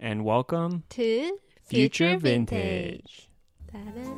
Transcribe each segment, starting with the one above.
and welcome to Future Future Vintage. Vintage.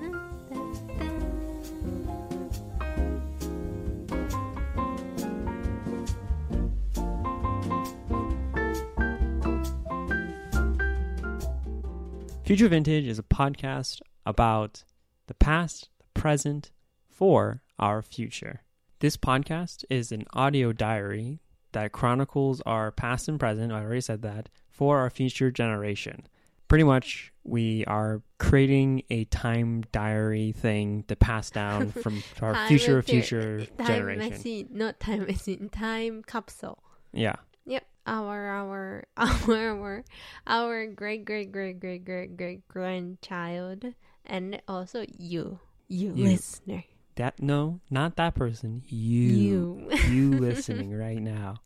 Future Vintage is a podcast about the past, the present, for our future. This podcast is an audio diary that chronicles our past and present, I already said that, for our future generation. Pretty much, we are creating a time diary thing to pass down from our future, future time generation. machine, not time machine, time capsule. Yeah. Yep, our our our our our great great great great great great grandchild, and also you, you, You. listener, That no, not that person. You. you. You listening right now.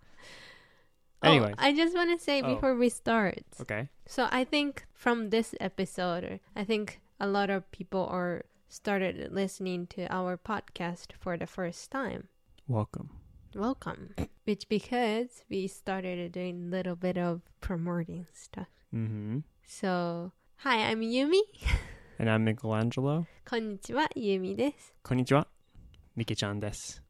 Anyway, oh, I just want to say oh. before we start. Okay. So I think from this episode, I think a lot of people are started listening to our podcast for the first time. Welcome. Welcome. Which because we started doing a little bit of promoting stuff. Mm-hmm. So hi, I'm Yumi. and I'm Michelangelo. Konnichiwa, Yumi desu. Konnichiwa, Miki-chan desu.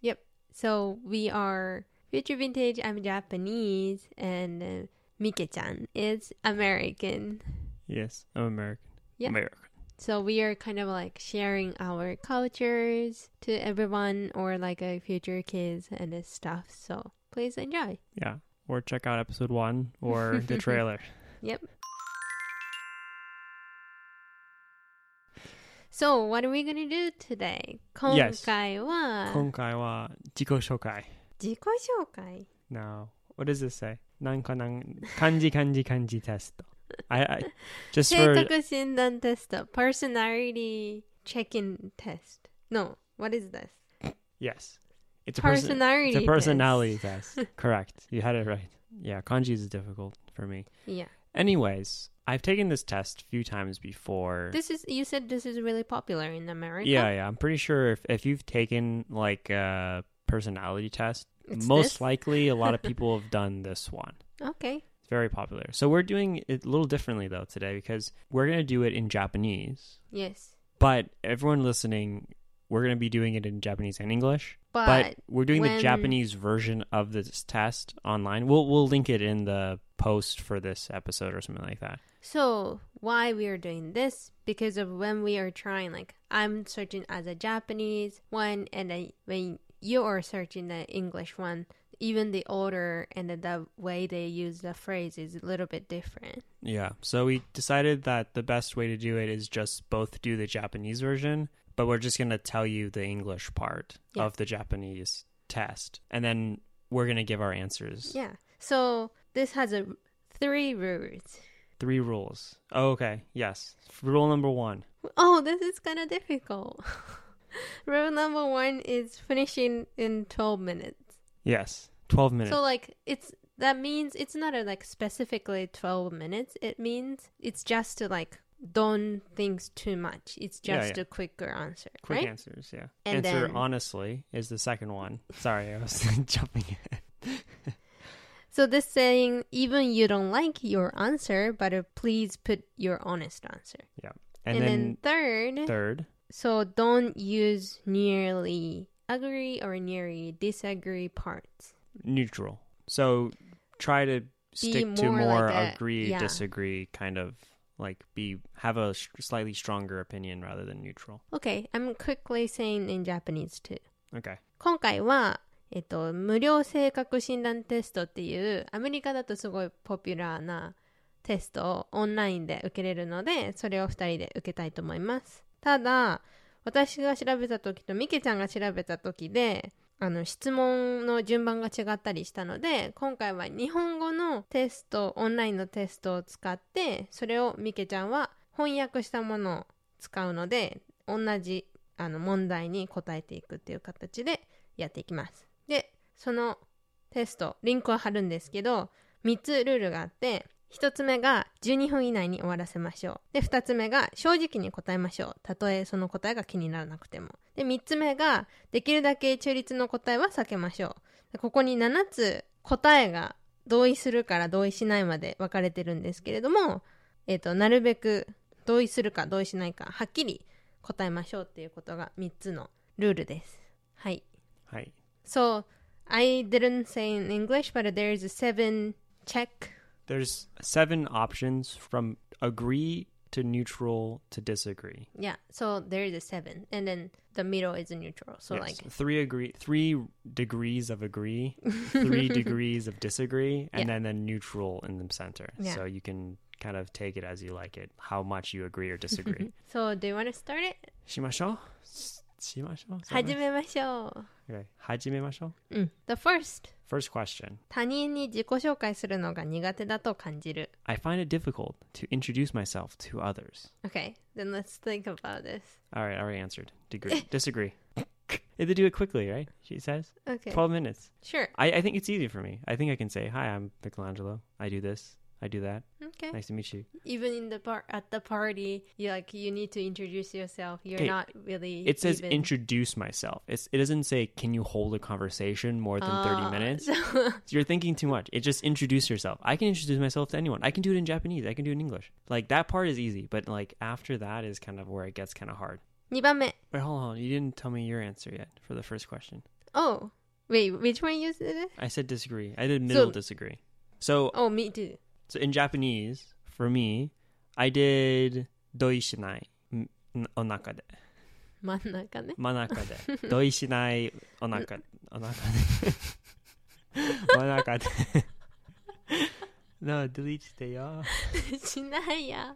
Yep. So we are Future Vintage, I'm Japanese, and uh, Mike-chan is American. Yes, I'm American. Yeah. American. So we are kind of like sharing our cultures to everyone or like a future kids and this stuff. So please enjoy. Yeah. Or check out episode one or the trailer. Yep. So what are we gonna do today? Yes. 今回は今回は自己紹介。 自己紹介 Now, what does this say? なんかなん、漢字漢字漢字テスト。I, I, just 性 for, 格診断テスト personality checking test. No, what is this? yes. It's a, person, Personality. it's a personality test. test. Correct. You had it right. Yeah, kanji is difficult for me. Yeah. Anyways, I've taken this test a few times before. This is you said this is really popular in America. Yeah, yeah. I'm pretty sure if, if you've taken like a personality test, it's most this? likely a lot of people have done this one. Okay. It's very popular. So we're doing it a little differently though today because we're going to do it in Japanese. Yes. But everyone listening, we're going to be doing it in Japanese and English. But, But, we're doing the Japanese version of this test online. We'll we'll link it in the post for this episode or something like that. so why we are doing this? Because of when we are trying, like I'm searching as a Japanese one, and then when you are searching the English one, even the order and the, the way they use the phrase is a little bit different. Yeah. So we decided that the best way to do it is just both do the Japanese version, but we're just going to tell you the English part Yeah. of the Japanese test. And then we're going to give our answers. Yeah. So this has a three rules. Three rules. Oh, okay. Yes. Rule number one. Oh, this is kind of difficult. Rule number one is finishing in 12 minutes. Yes. 12 minutes. So like it's that means it's not a, like specifically 12 minutes. It means it's just to like don't think too much. It's just yeah. a quicker answer, Quick right? answers, yeah. And Answer then- honestly is the second one. Sorry, I was jumping ahead. So this saying even you don't like your answer, but uh, please put your honest answer. And, And, then, then third, third, so don't use nearly agree or nearly disagree parts. neutral. So try to stick to more more like a- agree, yeah. disagree, kind of like be have a sh- slightly stronger opinion rather than neutral. Okay, I'm quickly saying in Japanese too. Okay. 今回は、えっと、無料性格診断テストっていうアメリカだとすごいポピュラーなテストをオンラインで受けれるのでそれを2人で受けたいと思います ただ私が調べた時とミケちゃんが調べた時であの質問の順番が違ったりしたので今回は日本語のテストオンラインのテストを使ってそれをミケちゃんは翻訳したものを使うので同じあの問題に答えていくっていう形でやっていきます。でそのテストリンクを貼るんですけど3つルールがあって1つ目が12分以内に終わらせましょうで2つ目が正直に答えましょうたとえその答えが気にならなくてもで3つ目ができるだけ中立の答えは避けましょうでここに7つ答えが同意するから同意しないまで分かれてるんですけれども、えっ、と、なるべく同意するか同意しないか、はっきり答えましょうっていうことが3つのルールです。はい。はい。So, I didn't say in English, but there's a seven check. There's seven options from agree to neutral to disagree. Yeah, so there is a seven. And then the middle is neutral. So, Yes, like, three agree, three degrees of agree, three degrees of disagree, and Yeah. then the neutral in the center. Yeah. So you can kind of take it as you like it, how much you agree or disagree. so do you want to start it? しましょう しましょう始めましょう。 Okay. 始めましょううん。The first. First question. 他人に自己紹介するのが苦手だと感じる。 I find it difficult to introduce myself to others. Okay, then let's think about this. All right, I already answered. Degree. disagree. You have to do it quickly, right? She says. Okay, 12 minutes. sure. I, I think it's easy for me. I think I can say, Hi, I'm Michelangelo. I do this. I do that. Okay. Nice to meet you. Even in the par at the party, you like you need to introduce yourself. You're Okay, not really. It says even... introduce myself. It's, it doesn't say, Can you hold a conversation more than 30 Ah, minutes? so- So you're thinking too much. It just introduce yourself. I can introduce myself to anyone. I can do it in Japanese. I can do it in English. Like that part is easy, but like after that is kind of where it gets kind of hard. 2番目。Wait, hold on. You didn't tell me your answer yet for the first question. Oh, wait, which one you said? I said disagree. I did middle So- disagree. So, Oh, me too. so in Japanese, for me, I did doi shinai m- n- onaka de. 真ん中ね。 Manaka de. doi shinai onaka. Onaka de. Manaka de. no, delete stay off. しないや。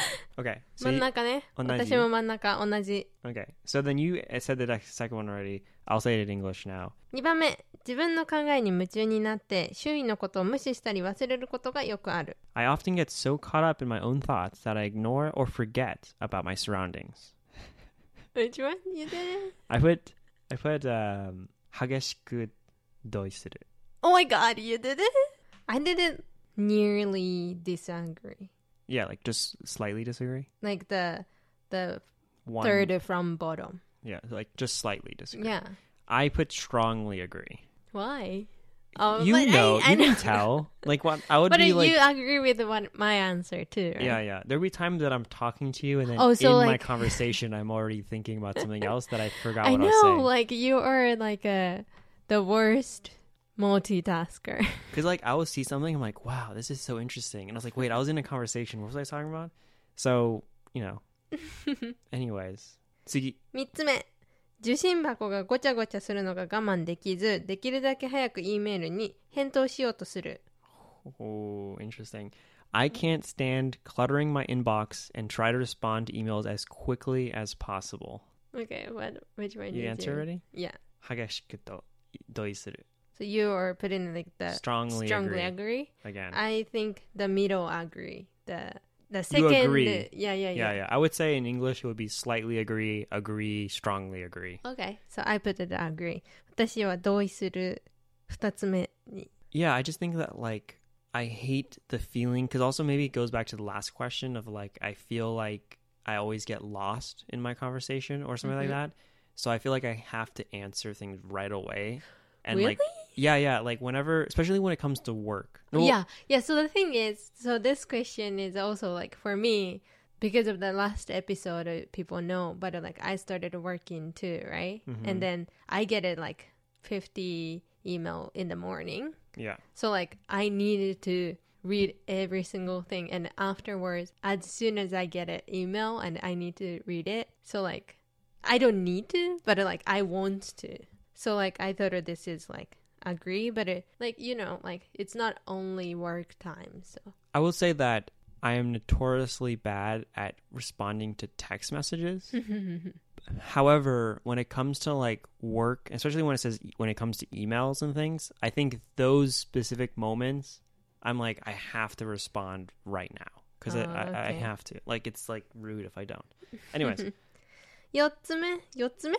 Okay. So 真ん you- 中ね。同じ私も真ん中、同じ。 okay. So then you said the next- second one already. I'll say it in English now. 2番目。自分の考えに夢中になって、周囲のことを無視したり忘れることがよくある。 I often get so caught up in my own thoughts that I ignore or forget about my surroundings. Which one you did? I put I put um 激しく同意する Oh my god, you did it? I didn't nearly disagree. Yeah, like just slightly disagree. Like the the One, third from bottom. Yeah, like just slightly disagree. Yeah. I put strongly agree. Why? Oh, you but I- know, I you know. can tell. Like what I would But be like you agree with what my answer too, right? Yeah, yeah. There'll be times that I'm talking to you and then Oh, so, in my conversation I'm already thinking about something else that I forgot I what I was know, like you are like a the worst multitasker. Because like I will see something, I'm like, wow, this is so interesting, and I was like, wait, I was in a conversation. What was I talking about? So you know. Anyways, 次三つ目。受信箱がごちゃごちゃするのが我慢できず、できるだけ早く E メールに返答しようとする。Oh, interesting. I can't stand cluttering my inbox and try to respond to emails as quickly as possible. Okay, what, which one You answer you? already? Yeah. 激しくと同意する So you are putting like the Strongly strongly agree. agree. again. I think the middle agree. The the You second agree. yeah, yeah, yeah, yeah. yeah. I would say in English it would be slightly agree, agree, strongly agree. Okay, so I put it agree. 私は同意する二つ目に。 Yeah, I just think that like I hate the feeling because also maybe it goes back to the last question of like I feel like I always get lost in my conversation or something like Mhm. that. So I feel like I have to answer things right away. And really? like yeah, yeah, like whenever especially when it comes to work. Well, yeah, yeah. So the thing is, so this question is also like for me because of the last episode, uh, people know, but uh, like I started working too, right? Mhm. And then I get it like fifty email in the morning. Yeah. So like I needed to read every single thing and afterwards as soon as I get an email and I need to read it. So like I don't need to, but like I want to. So like I thought this is like agree, but it like you know, like it's not only work time, so I will say that I am notoriously bad at responding to text messages. However, when it comes to like work, especially when it says when it comes to emails and things, I think those specific moments, I'm like I have to respond right now because Oh, I, I, I okay. have to. Like it's like rude if I don't. Anyways, 四つ目四つ目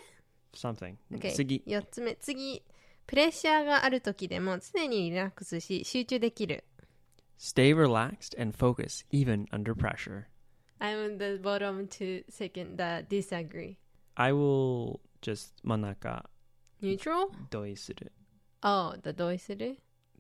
something. OK 次四つ目次 プレッシャーがある時でも常にリラックスし集中できる Stay relaxed and focus even under pressure. I'm the bottom to second the disagree I will just 真ん中 neutral 同意する Oh, the 同意する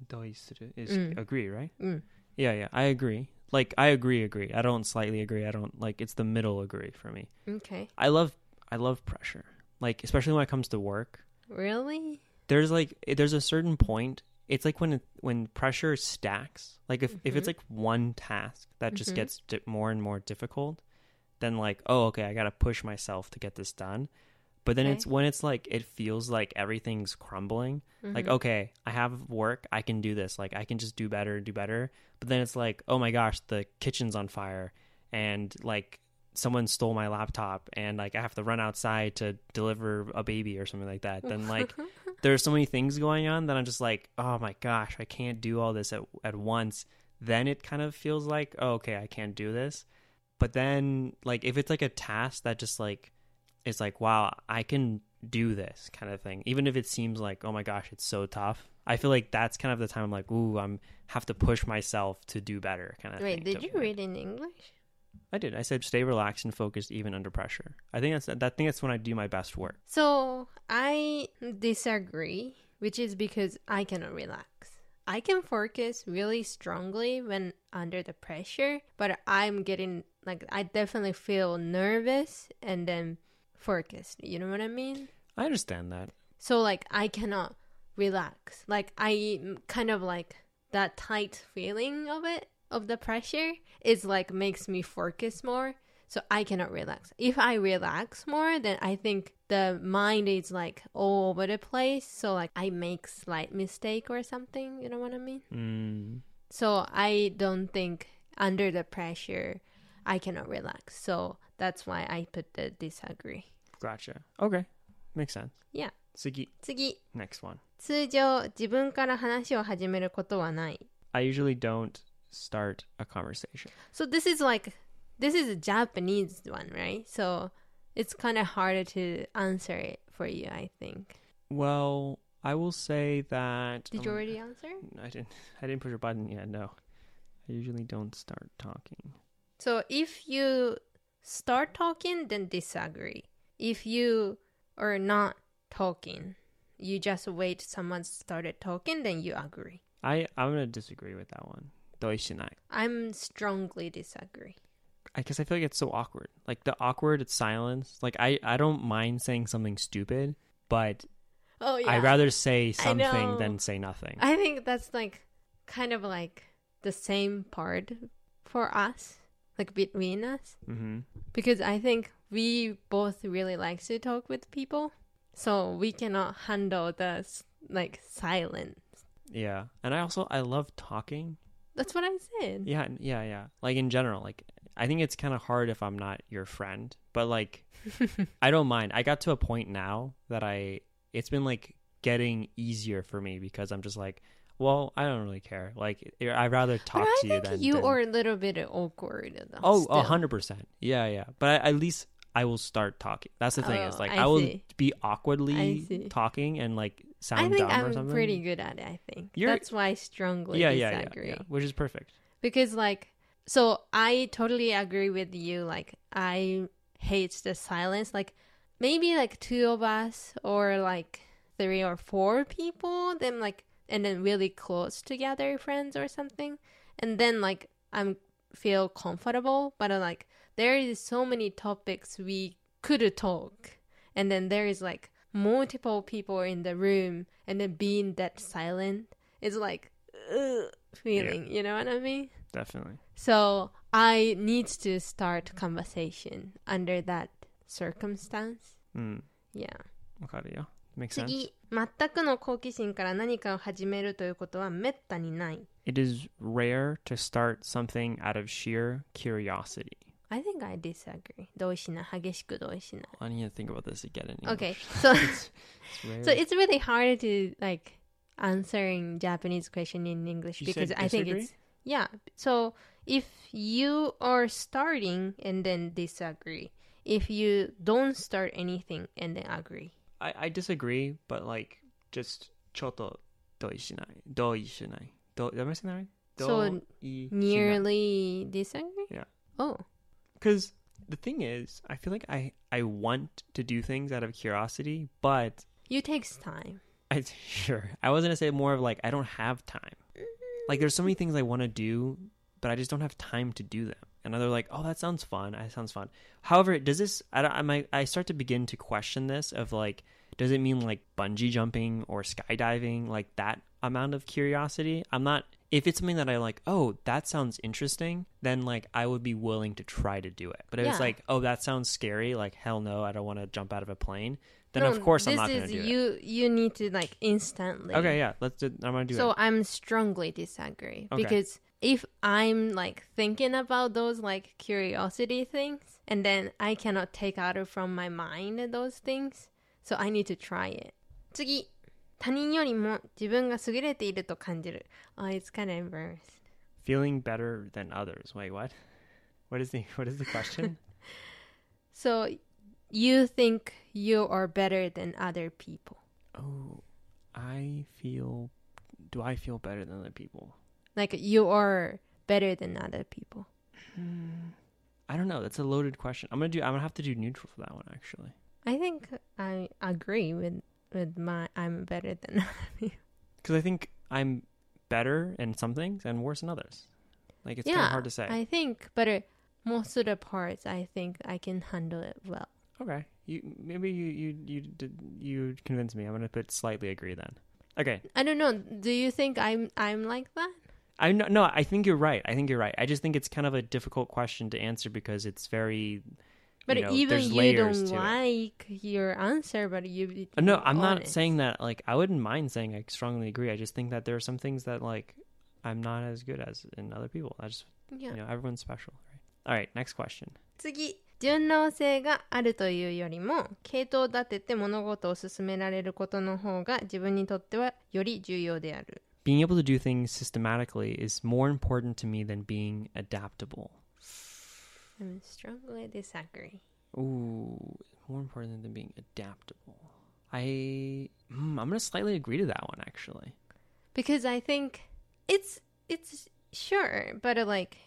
doisuru is Mm. agree, right? うん。 Yeah, yeah, I agree. Like I agree, agree. I don't slightly agree. I don't like it's the middle agree for me. Okay. I love I love pressure. Like especially when it comes to work. Really? There's like there's a certain point. It's like when it, when pressure stacks. Like if if it's Mhm. like one task that just Mhm. gets di- more and more difficult, then like oh okay, I got to push myself to get this done. But then Okay. it's when it's like it feels like everything's crumbling. Like Mhm. okay, I have work, I can do this. Like I can just do better, do better. But then it's like oh my gosh, the kitchen's on fire, and like someone stole my laptop, and like I have to run outside to deliver a baby or something like that. Then like there's so many things going on that I'm just like, oh my gosh, I can't do all this at at once. Then it kind of feels like, oh, okay, I can't do this. But then, like, if it's like a task that just like is like, wow, I can do this kind of thing, even if it seems like, oh my gosh, it's so tough. I feel like that's kind of the time I'm like, ooh, I'm have to push myself to do better, kind of. Wait, thing, did you read in English? I did. I said stay relaxed and focused even under pressure. I think that's that. thing that's when I do my best work. So I disagree, which is because I cannot relax. I can focus really strongly when under the pressure, but I'm getting like I definitely feel nervous and then focused. You know what I mean? I understand that. So like I cannot relax. Like I mm, kind of like that tight feeling of it of the pressure is like makes me focus more. So I cannot relax. If I relax more, then I think the mind is like all over the place. So like I make slight mistake or something. You know what I mean? Mm, So I don't think under the pressure I cannot relax. So that's why I put the disagree. gotcha. Okay, makes sense. Yeah. 次次 next one. 通常自分から話を始めることはない。 I usually don't start a conversation. So this is like this is a Japanese one, right? So it's kind of harder to answer it for you, I think. Well, I will say that Did you um, already answer? I didn't. I didn't push a button yet. No, I usually don't start talking. So if you start talking, then disagree. If you are not talking, you just wait someone started talking, then you agree. I I'm gonna disagree with that one. Deutschenei. I'm strongly disagree. I guess I feel like it's so awkward. Like the awkward it's silence. Like I, I don't mind saying something stupid, but oh, yeah. I'd rather say something than say nothing. I think that's like kind of like the same part for us, like between us. Mm-hmm. Because I think we both really like to talk with people, so we cannot handle the like silence. Yeah, and I also I love talking, that's what I said. Yeah, yeah, yeah. Like in general, like I think it's kind of hard if I'm not your friend, but like I don't mind. I got to a point now that I it's been like getting easier for me because I'm just like, well, I don't really care. Like eh, I'd rather talk to you than you than- are a little bit awkward. though, Oh, a hundred percent. Yeah, yeah. But I, at least I will start talking. That's the thing. is Oh, like I I, will see. be awkwardly talking and like sound I think dumb or I'm pretty good at it. I think You're- that's why I strongly yeah, yeah, yeah, disagree. yeah. Which is perfect. because like so i totally agree with you like i hate the silence like maybe like two of us or like three or four people then like and then really close together friends or something and then like i'm feel comfortable but uh, like there is so many topics we could talk and then there is like multiple people in the room and then being that silent is like ugh, feeling you know what i mean Definitely. so I need to start conversation under that circumstance. うん。 Yeah. わかるよ。Makes sense. 次、全くの好奇心から何かを始めるということはめったにない。 It is rare to start something out of sheer curiosity. I think I disagree. 同意しない。激しく同意しない。 I need to think about this again. In Okay, English. so it's, it's rare. so it's really hard to like answering Japanese question in English You because said I think disagree? it's yeah. So if you are starting and then disagree, if you don't start anything and then agree. I, I disagree, but like just ちょっと同意しない。同意しない。ど Am I saying that right? So, 同意しない。 Nearly disagree? Yeah. Oh. because the thing is, I feel like I I want to do things out of curiosity, but You takes time. I sure. I was gonna say more of like I don't have time. Like there's so many things I want to do, but I just don't have time to do them. And they're like, "Oh, that sounds fun. That sounds fun." However, does this? I don't- I might. I start to begin to question this of like, does it mean like bungee jumping or skydiving, like that amount of curiosity? I'm not. If it's something that I like, oh, that sounds interesting, then like I would be willing to try to do it. But if it's Yeah. like, oh, that sounds scary, like hell no, I don't want to jump out of a plane. Then of course I'm this not going to is do it. you. You need to like instantly. Okay, yeah, let's do. I'm gonna do it. so it. I'm strongly disagree Okay. because if I'm like thinking about those like curiosity things and then I cannot take out of from my mind those things, so I need to try it. 次、他人よりも自分が優れていると感じる。Oh, it's kind of embarrassing. Feeling better than others. Wait, what? What is the what is the question? So you think you are better than other people. oh, I feel. Do I feel better than other people? Like you are better than other people. I don't know. That's a loaded question. I'm gonna do. I'm gonna have to do neutral for that one actually. I think I agree with with my I'm better than other people. Because I think I'm better in some things and worse in others. Like it's kind of hard to say. I think, but uh, most of the parts, I think I can handle it well. Okay, you maybe you you you did you convinced me. I'm gonna put slightly agree then. Okay, I don't know. Do you think I'm I'm like that? I no, no, I think you're right. I think you're right. I just think it's kind of a difficult question to answer because it's very. But you know, even there's you layers don't to it. like your answer, but you. Uh, No, you're I'm not honest. saying that. Like, I wouldn't mind saying I strongly agree. I just think that there are some things that like I'm not as good as in other people. I just Yeah. you know everyone's special. Right? All right, next question. 次順応性があるというよりも系統を立てて物事を進められることの方が自分にとってはより重要である Being able to do things systematically is more important to me than being adaptable. I strongly disagree Ooh, more important than being adaptable. I hmm, I'm gonna slightly agree to that one actually. because I think it's it's sure, but uh, like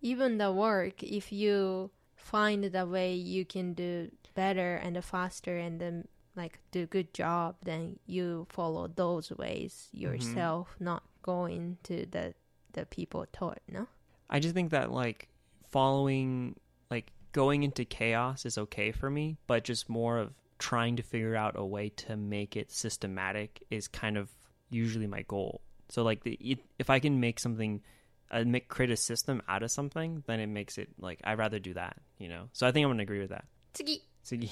even the work, if you find the way you can do better and faster and then like do good job, then you follow those ways yourself, not going to the the people taught. No, I just think that like following like going into chaos is okay for me, but just more of trying to figure out a way to make it systematic is kind of usually my goal. So like the it, if I can make something uh, make create a system out of something, then it makes it like I'd rather do that, you know. So I think I'm going to agree with that. 次 Sugi,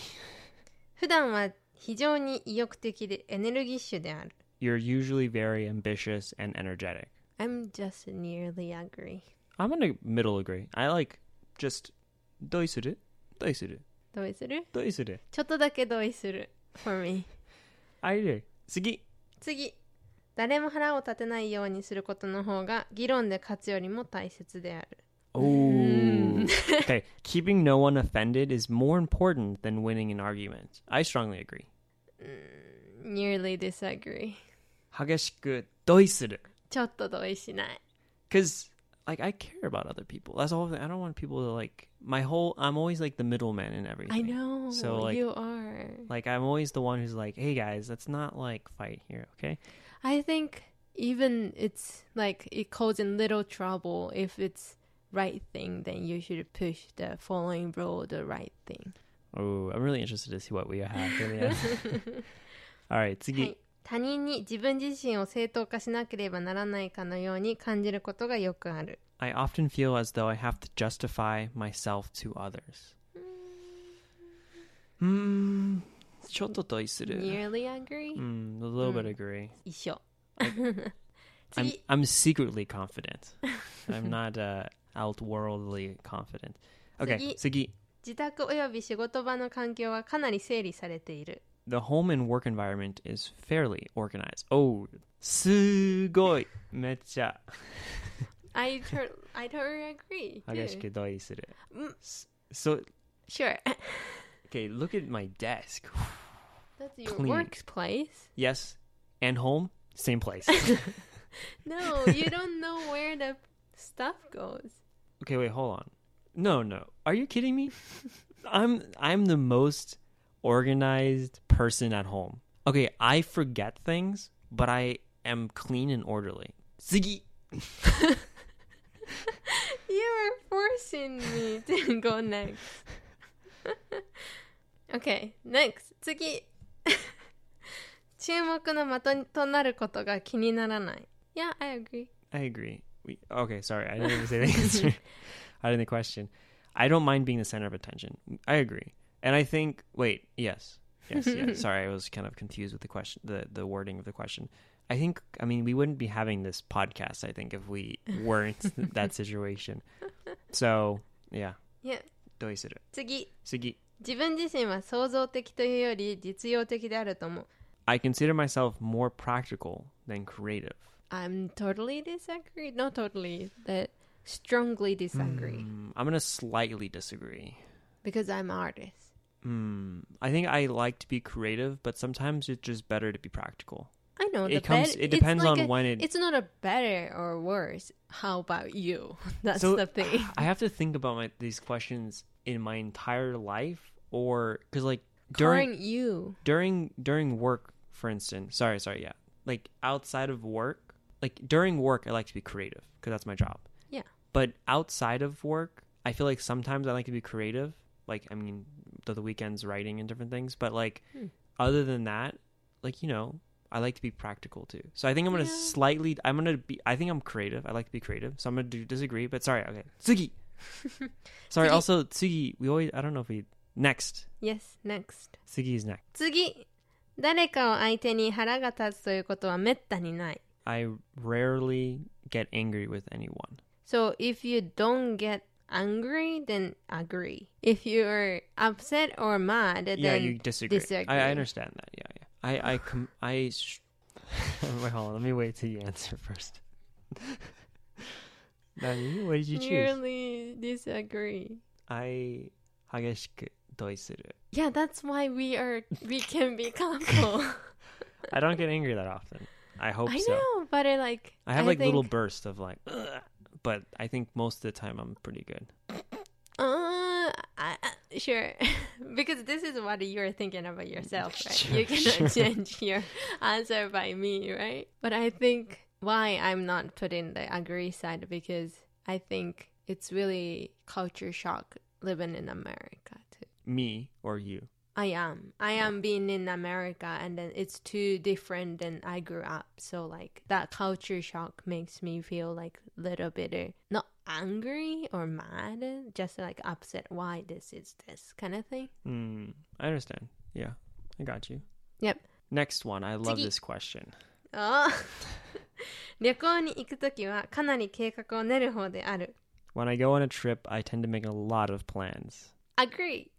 普段は非常に意欲的でエネルギッシュである。 you're usually very ambitious and energetic. I'm just nearly agree. I'm going to middle agree. I like just どうするどうする同意するどうするちょっとだけ同意する。for me. Do. 次次誰も腹を立てないようにすることの方が議論で勝つよりも大切である Oh. okay. Keeping no one offended is more important than winning an argument. I strongly agree. nearly disagree 激しくどうするちょっと同意しない Because, like, I care about other people. That's all. I don't want people to, like, my whole, I'm always, like, the middleman in everything. I know So, like- you are Like, I'm always the one who's like, hey, guys, let's not, like, fight here, okay? I think even it's like it causing little trouble if it's right thing then you should push the following rule the right thing Oh, I'm really interested to see what we have. Really. all right. は Tsugi. い他人に自分自身を正当化しなければならないかのように感じることがよくある I often feel as though I have to justify myself to others. Hmm. ちょっとどうする nearly agree、 Mm, a little bit agree. 一緒 I'm, 次 I'm secretly confident. I'm not uh, outworldly confident. Okay, 次。 Sugi. 自宅および仕事場の環境はかなり整理されている The home and work environment is fairly organized. Oh, すごい。めっちゃ I totally, I totally agree. 아가씨께 너의 mm. So. Sure. okay, look at my desk. That's your Clean. workplace. Yes, and home, same place. no, you don't know where the stuff goes. Okay, wait, hold on. No, no. Are you kidding me? I'm I'm the most organized person at home. Okay, I forget things, but I am clean and orderly. Ziggy. You are forcing me to go next. okay, next. 次。注目の的となることが気にならない。Yeah, I agree. I agree. We, okay, sorry. I didn't even say the answer. I didn't the question. I don't mind being the center of attention. I agree. And I think wait, yes. Yes, yes. sorry, I was kind of confused with the question the the wording of the question. I think I mean we wouldn't be having this podcast I think if we weren't that situation. So, yeah. Yeah. どうする次。次。自分自身は創造的というより実用的であると思う。 I consider myself more practical than creative. I'm totally disagree. Not totally. That strongly disagree. Mm, I'm going to slightly disagree. Because I'm artist. Hmm. I think I like to be creative, but sometimes it's just better to be practical. It comes- it depends like on a- when it- It's not a better or worse. How about you? That's So, the thing. I have to think about my, these questions in my entire life, or because like during During you. during during work, for instance. Sorry, sorry, yeah. Like outside of work, like during work, I like to be creative because that's my job. Yeah. But outside of work, I feel like sometimes I like to be creative. Like I mean, the, the weekends writing and different things. But like Hmm. other than that, like you know, I like to be practical too. So I think I'm gonna Yeah. slightly. I'm gonna be. I think I'm creative. I like to be creative. So I'm gonna do, disagree. But sorry. Okay, Tsugi. sorry. Tsugi. Also, Tsugi. We always. I don't know if we next. Yes, next. Tsugi is next. 次。誰かを相手に腹が立つということはめったにない。 I rarely get angry with anyone. So if you don't get angry, then agree. If you're upset or mad, then yeah, you disagree. disagree. I, I understand that. Yeah, yeah. I, I, com- I. Sh- wait, hold on. Let me wait till you answer first. Nani? What did you choose? really disagree. I 激しく同意する. Yeah, that's why we are we can be couple. I don't get angry that often. I hope I so. know, but I like I have like little think, bursts of like, "Ugh," but I think most of the time I'm pretty good. Sure, because this is what you're thinking about yourself, right? Sure, you cannot sure. change your answer by me, right? But I think why I'm not putting the agree side because I think it's really culture shock living in America too. Me or you? I am. I am being in America and then it's too different than I grew up. So like that culture shock makes me feel like a little bit not angry or mad, just like upset why this is this kind of thing. Mm, I understand. Yeah, I got you. Yep. Next one. I love Tsugi. this question. ああ旅行に行くときはかなり計画を練る方である。 When I go on a trip, I tend to make a lot of plans. Agree.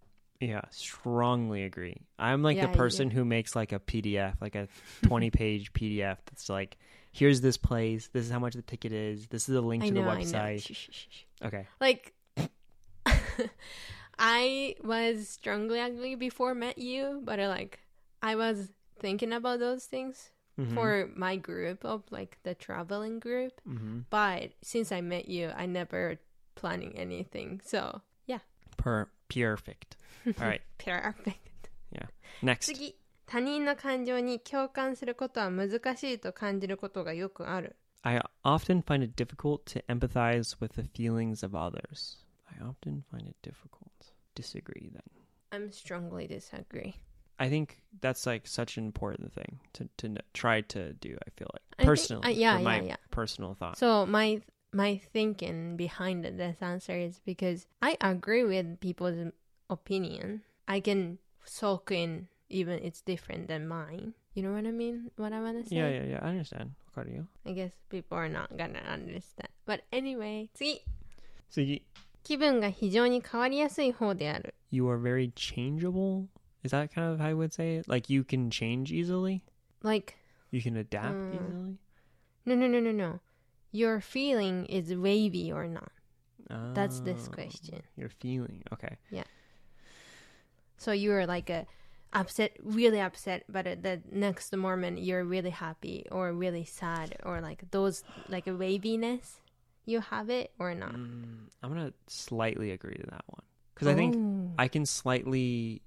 Yeah, strongly agree. I'm like Yeah, the person who makes like a PDF, like a 20 page PDF that's like, here's this place, this is how much the ticket is, this is the link I to know, the I know. website. Shh, shh, shh. Okay. Like, I was strongly ugly before met you, but I like I was thinking about those things Mhm. for my group of like the traveling group. Mhm. But since I met you, I never planning anything. So yeah, Per- perfect. All right. perfect. Yeah. Next. 次他人の感情に共感することは難しいと感じることがよくある。 I often find it difficult to empathize with the feelings of others. I often find it difficult. Disagree then. I'm strongly disagree. I think that's like such an important thing to to kn- try to do. I feel like I think- personally, uh, yeah, for my yeah, yeah. personal thought. So my my thinking behind this answer is because I agree with people's opinion. I can soak in even it's different than mine. You know what I mean? What I want to say? yeah, yeah, yeah. I understand. Wakaru. I guess people are not gonna understand. But anyway, 次 So you, 気分が非常に変わりやすい方である。 you are very changeable. Is that kind of how I would say it? Like you can change easily. Like You can adapt Mm. easily. no no no no no. Your feeling is wavy or not. That's this Oh, question. Your feeling. Okay. So you're like a upset, really upset, but the next moment you're really happy or really sad or like those like a waviness. You have it or not? Mm, I'm gonna slightly agree to that one because I think Oh. I can slightly,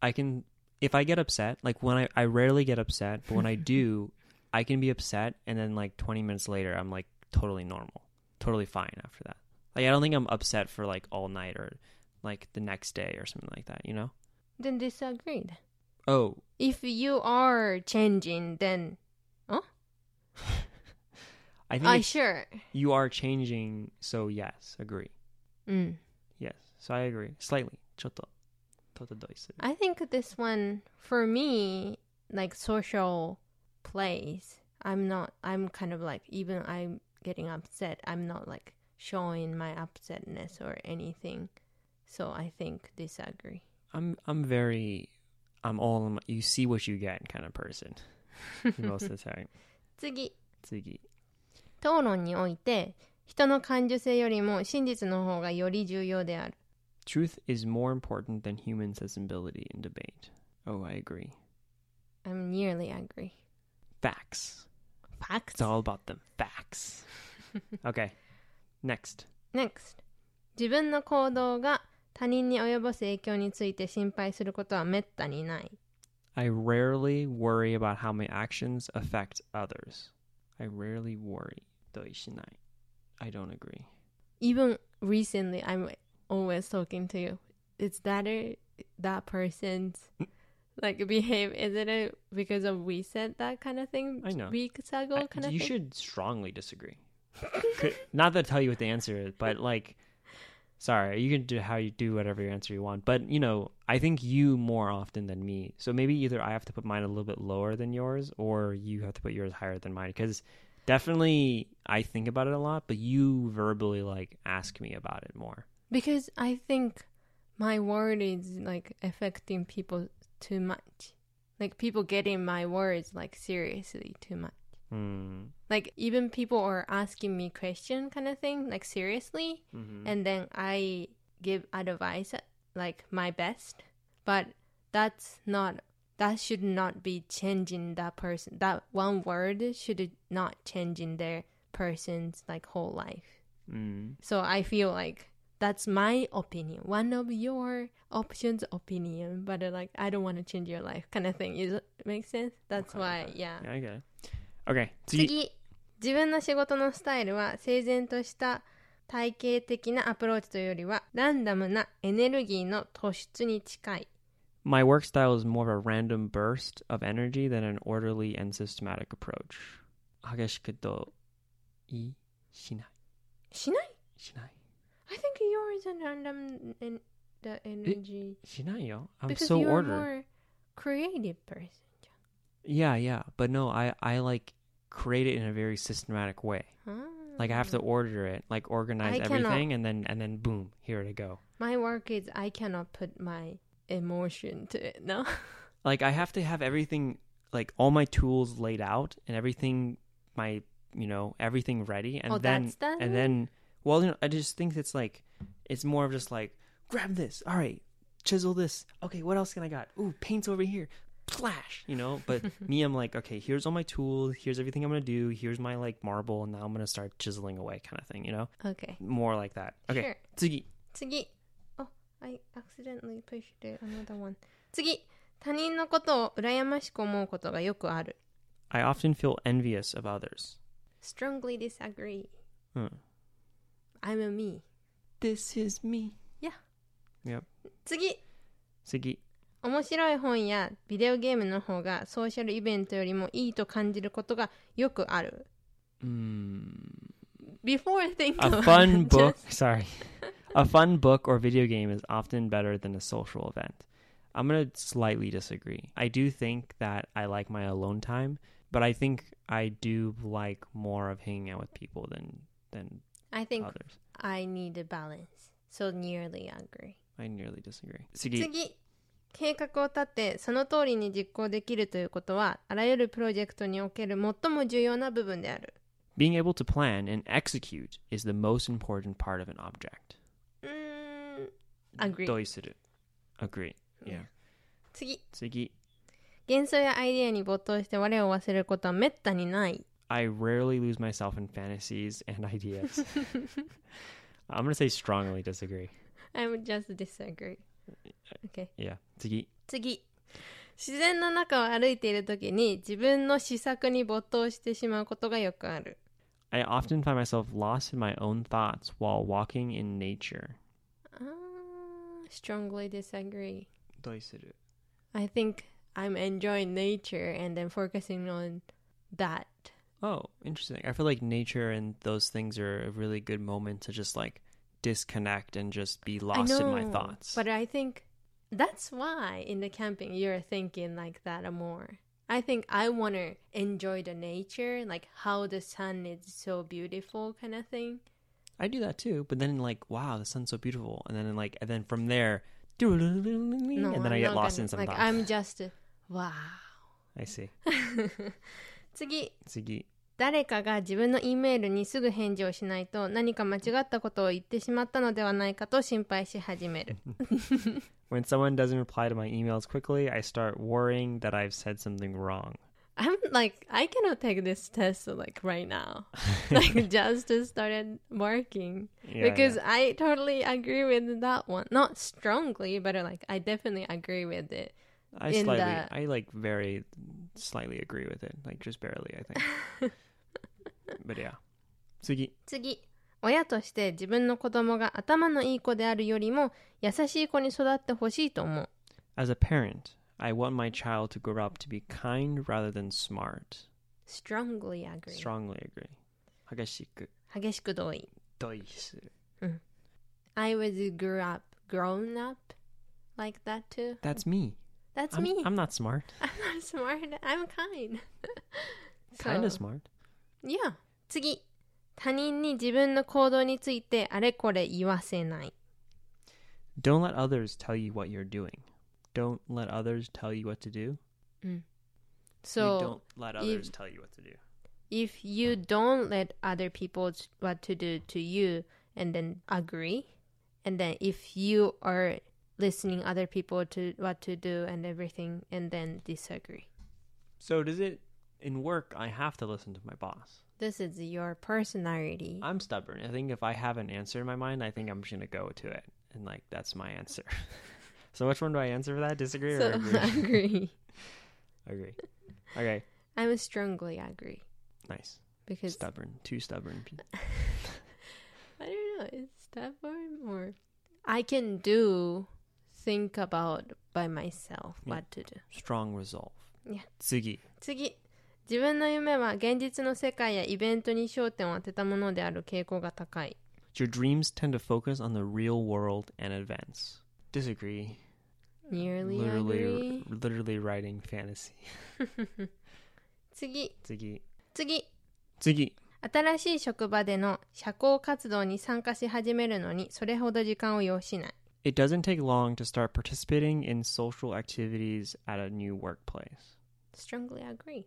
I can if I get upset, like when I, I rarely get upset, but when I do, I can be upset and then like 20 minutes later, I'm like totally normal, totally fine after that. Like I don't think I'm upset for like all night or like the next day or something like that, you know? Then disagree. then. Oh, If you are changing, then I think I it's- sure. you are changing, so yes, agree. うん。 Yes, so I agree. Slightly. ちょっと、ちょっとドイツ。 I think this one for me, like social plays, I'm not. I'm kind of like even I'm getting upset. I'm not like showing my upsetness or anything. So I think disagree. I'm I'm very I'm all in my, you see what you get kind of person most of the time. 次次。討論において人の感受性よりも真実の方がより重要である。 Truth is more important than human sensibility in debate. Oh, I agree. I'm nearly agree. Facts. Facts. It's all about the facts. okay. Next. Next 自分の行動が 他人に及ぼす影響について心配することはめったにない。 I rarely worry about how my actions affect others. I rarely worry. 同意しない I don't agree. Even recently, I'm always talking to you. Is that a, that person's like behave? Is it a, because of we said that kind of thing? I know. Weeks ago, I- kind of you thing. should strongly disagree. Could- Not to tell you what the answer is, but like, sorry, you can do how you do whatever answer you want. But you know, I think you more often than me. So maybe either I have to put mine a little bit lower than yours, or you have to put yours higher than mine. Because definitely, I think about it a lot, but you verbally like ask me about it more. Because I think my word is like affecting people too much. Like people getting my words like seriously too much. Hmm. Like even people are asking me question kind of thing, like seriously, Mhm. and then I give advice like my best. But that's not that should not be changing that person. That one word should not change in their person's like whole life. Mm. So I feel like that's my opinion, one of your options opinion, but uh, like I don't want to change your life kind of thing. Is it make sense? That's Okay, why, okay. yeah. Yeah, I get it. Okay. 次次自分の仕事のスタイルは整然とした体系的なアプローチというよりはランダムなエネルギーの突出に近い My work style is more of a random burst of energy than an orderly and systematic approach. 激しくといしないしないしない I think yours is a random in the energy しないよ I'm because so you're ordered. more creative person Yeah, yeah, but no, I I like create it in a very systematic way. Like I have to ah. order it, like organize I cannot. everything, and then and then boom, here to go. My work is I cannot put my emotion to it no Like I have to have everything, like all my tools laid out and everything, my you know everything ready, and Oh, then and then well, you know, I just think it's like it's more of just like grab this, all right, chisel this. Okay, what else can I got? Ooh, paint's over here. Flash, you know. But me, I'm like, okay, here's all my tools. Here's everything I'm gonna do. Here's my like marble, and now I'm gonna start chiseling away, kind of thing, you know. Okay More like that. Okay, Sure. 次. 次 Oh I accidentally pushed it another one 次他人のことを羨ましく思うことがよくある I often feel envious of others. strongly disagree うん。 I'm a me This is me. Yeah. Yep. 次次。 面白い本やビデオゲームの方がソーシャルイベントよりもいいと感じることがよくある Mm, Before I think a about fun it, book. just- Sorry. A fun book or video game is often better than a social event. I'm going to slightly disagree. I do think that I like my alone time, but I think I do like more of hanging out with people than than I think others. I need a balance so nearly agree I nearly disagree. 次。 次計画を立てその通りに実行できるということはあらゆるプロジェクトにおける最も重要な部分である Being able to plan and execute is the most important part of an object. うーん agree 同意する Agree. Yeah. 次次。幻想やアイデアに没頭して我を忘れることはめったにない I rarely lose myself in fantasies and ideas. I'm going to say strongly disagree. I would just disagree okay Yeah. 次。次 自然の中を歩いている時に自分の思索に没頭してしまうことがよくある。 I often find myself lost in my own thoughts while walking in nature. あー strongly disagree. どうする I think I'm enjoying nature and then focusing on that. Oh, interesting. I feel like nature and those things are a really good moment to just like disconnect and just be lost know, in my thoughts. But I think that's why in the camping you're thinking like that more. I think I want to enjoy the nature, like how the sun is so beautiful, kind of thing. I do that too, but then like, wow, the sun's so beautiful, and then like, and then from there, and then I get lost gonna- in some like thoughts. I'm just wow. I see. 次次。誰かが自分の E メールにすぐ返事をしないと何か間違ったことを言ってしまったのではないかと心配し始める When someone doesn't reply to my emails quickly, I start worrying that I've said something wrong. I'm like I cannot take this test like right now like just started working Yeah, because yeah. I totally agree with that one not strongly but like I definitely agree with it I in slightly, the- I like very slightly agree with it, like just barely, I think. But yeah. 次。次親として自分の子供が頭のいい子であるよりも優しい子に育ってほしいと思う As a parent, I want my child to grow up to be kind rather than smart. strongly agree Strongly agree. 激しく激しく同意同意する。I was grew up grown up like that too That's me. that's I'm, me I'm not smart. I'm not smart I'm kind Kind of So- smart. Yeah 次他人に自分の行動についてあれこれ言わせない Don't let others tell you what you're doing. Don't let others tell you what to do. you So don't let others tell you what to do. if you don't let other people t- what to do to you and then agree and then if you are listening other people to what to do and everything and then disagree So does it in work? I have to listen to my boss. This is your personality I'm stubborn. I think if I have an answer in my mind, I think I'm just gonna go to it, and like that's my answer. so which one do I answer for that? Disagree or so agree? agree agree. Okay, i'm strongly agree nice. because Stubborn. Too stubborn. I don't know. It's stubborn or I can do think about by myself Yeah. what to do. Strong resolve. Yeah. 次。次。自分の夢は現実の世界やイベントに焦点を当てたものである傾向が高い。Your dreams tend to focus on the real world and events. Disagree. Nearly literally, agree. literally writing fantasy. 次。次。次。次。新しい職場での社交活動に参加し始めるのにそれほど時間を要しない。It doesn't take long to start participating in social activities at a new workplace. Strongly agree.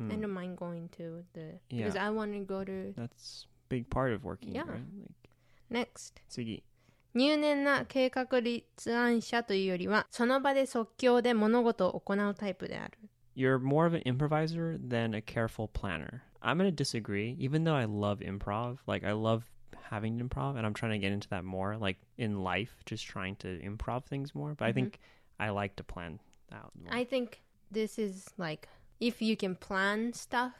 Mm, I don't mind going to the Yeah. because I want to go to That's a big part of working, Yeah. right? Like, next. 次。入念な計画立案者というよりはその場で即興で物事を行うタイプである You're more of an improviser than a careful planner. I'm going to disagree, even though I love improv. Like, I love having improv, and I'm trying to get into that more, like in life, just trying to improv things more. But I think I like to plan out more. I think this is like if you can plan stuff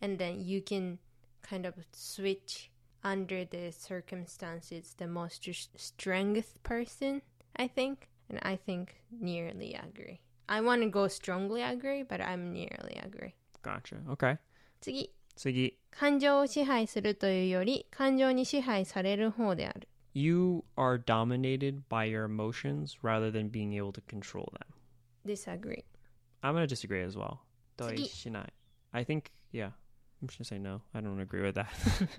and then you can kind of switch under the circumstances the most s- strength person I think and I think nearly agree I want to go strongly agree but I'm nearly agree Gotcha. Okay. 次次。感情を支配するというより感情に支配される方である You are dominated by your emotions rather than being able to control them. disagree I'm going to disagree as well. 次。 Shinai. I think, yeah. I'm just going to say no. I don't agree with that.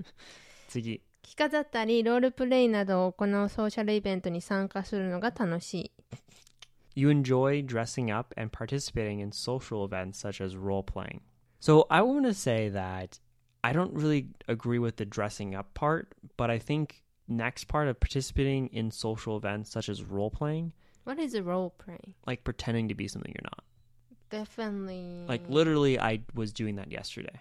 次。着飾ったりロールプレイなどを行うソーシャルイベントに参加するのが楽しい You enjoy dressing up and participating in social events such as role playing. So I want to say that I don't really agree with the dressing up part, but I think next part of participating in social events such as role playing, What is a role play? like pretending to be something you're not. Definitely. Like literally I was doing that yesterday.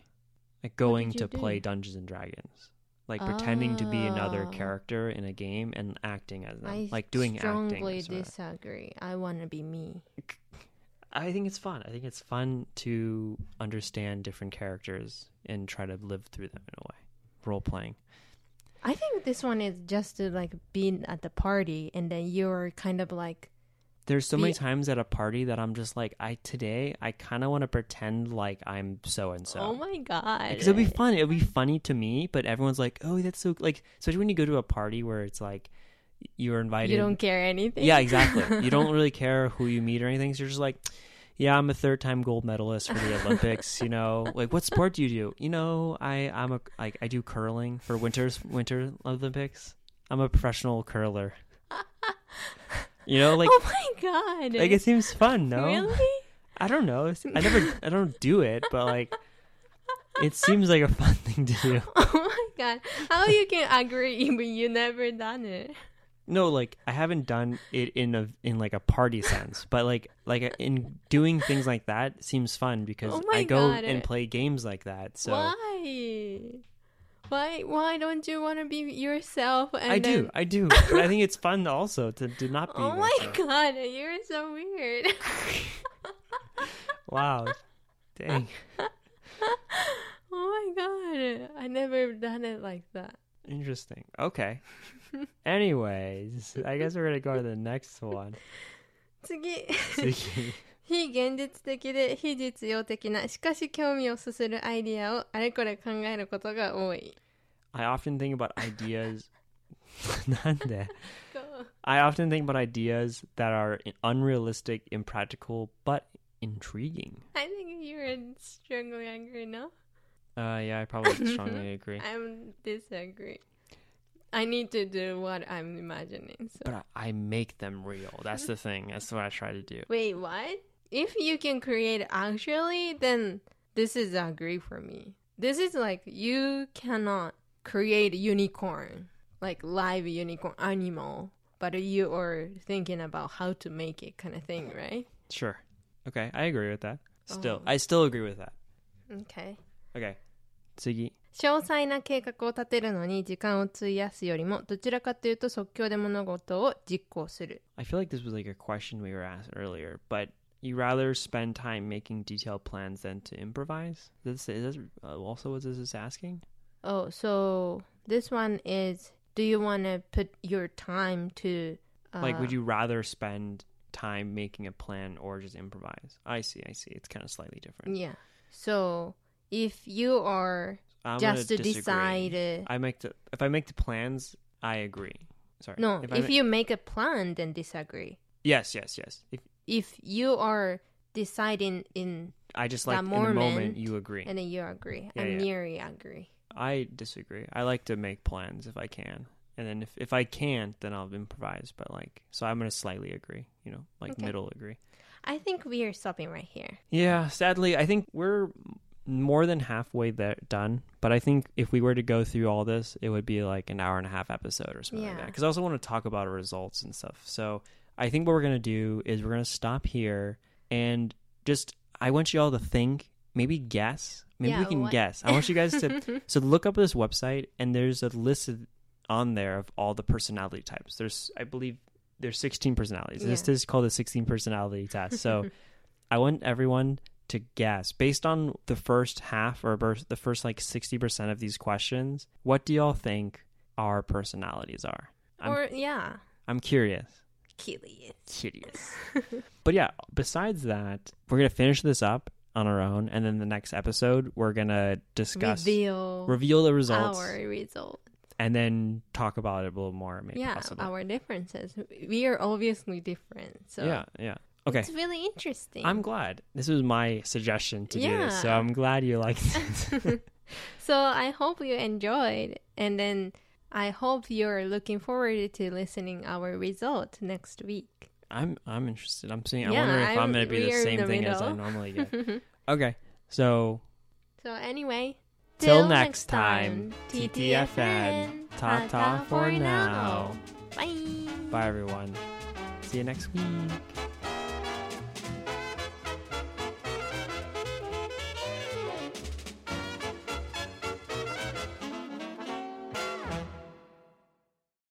Like going to do? play Dungeons and Dragons. Like pretending to be another Oh. character in a game and acting as them. I like doing acting. strongly as well. disagree. I want to be me. I think it's fun. I think it's fun to understand different characters and try to live through them in a way. Role playing. I think this one is just to like be at the party and then you're kind of like There's so many times at a party that I'm just like, I today I kind of want to pretend like I'm so and so. oh my god. Because it'll be fun. It'll be funny to me, but everyone's like, "Oh, that's so like." Especially when you go to a party where it's like you're invited. You don't care anything. Yeah, exactly. you don't really care who you meet or anything. So you're just like, "Yeah, I'm a third-time gold medalist for the Olympics." you know, like what sport do you do? You know, I I'm a like I do curling for winter's Winter Olympics. I'm a professional curler. you know, like oh my god. like it seems fun. No, Really? I don't know. I never I don't do it, but like it seems like a fun thing to do. Oh my god. How you can agree when you never done it? No, like I haven't done it in a in like a party sense, but like like uh, in doing things like that seems fun because Oh I go God. and play games like that. So Why? Why why don't you want to be yourself and I then do, I do. but I think it's fun also to, to not be. Oh my god, you're so weird. Wow, dang, oh my god. I never done it like that. interesting. Okay. Anyways, I guess we're gonna go to the next one. 次 Tsuki. 非現実的で非実用的なしかし興味をそそるアイディアをあれこれ考えることが多い I often think about ideas. なんで Go. I often think about ideas that are unrealistic, impractical, but intriguing. I think you're strongly agree no? Uh, yeah, I probably strongly agree. I'm disagree. I need to do what I'm imagining. So. But I, I make them real. That's the thing. That's what I try to do. Wait, what? If you can create actually, then this is agree for me. This is like you cannot create unicorn, like live unicorn animal, but you are thinking about how to make it kind of thing, right? Sure. Okay, I agree with that. Still, Oh. I still agree with that. Okay. Okay. Tsugi. 詳細な計画を立てるのに時間を費やすよりもどちらかというと即興で物事を実行する I feel like this was like a question we were asked earlier, but you rather spend time making detailed plans than to improvise? This is this uh, also what this is asking? Oh, so this one is do you want to put your time to uh, like, would you rather spend time making a plan or just improvise? I see. I see. It's kind of slightly different. Yeah. So if you are I'm just to disagree. decide uh, I make the if I make the plans, I agree. Sorry. no, If, if ma- you make a plan then disagree. yes, yes, yes. If If you are deciding in I just That like in the moment moment, you agree. and then you agree. Yeah, I yeah. nearly agree. I disagree. I like to make plans if I can. And then if, if I can't, then I'll improvise. But like, so I'm going to slightly agree, you know, like Okay. middle agree. I think we are stopping right here. Yeah, sadly, I think we're more than halfway there done. But I think if we were to go through all this, it would be like an hour and a half episode or something like Yeah. that. Because I also want to talk about our results and stuff. So I think what we're going to do is we're going to stop here and just, I want you all to think, maybe guess. Maybe we can what- guess. I want you guys to so look up this website, and there's a list of, on there of all the personality types. There's, I believe, there's 16 personalities. This is called the 16 personality test. So, I want everyone to guess based on the first half or the first like 60 percent of these questions. What do y'all think our personalities are? I'm, or yeah, I'm curious. Curious. Curious. but yeah, besides that, we're gonna finish this up on our own, and then the next episode we're gonna discuss Reveal reveal the results our result. and then talk about it a little more maybe yeah, possibly. our differences. We are obviously different. So yeah yeah okay it's really interesting. i'm glad this was my suggestion to do this so i'm glad you liked it so I hope you enjoyed, and then I hope you're looking forward to listening our result next week. i'm i'm interested. I'm seeing i'm Yeah, wondering if i'm, I'm- gonna be the same the thing as i middle. normally get. Okay so So anyway, till next time ttfn ta ta for now. Bye. bye everyone. See you next week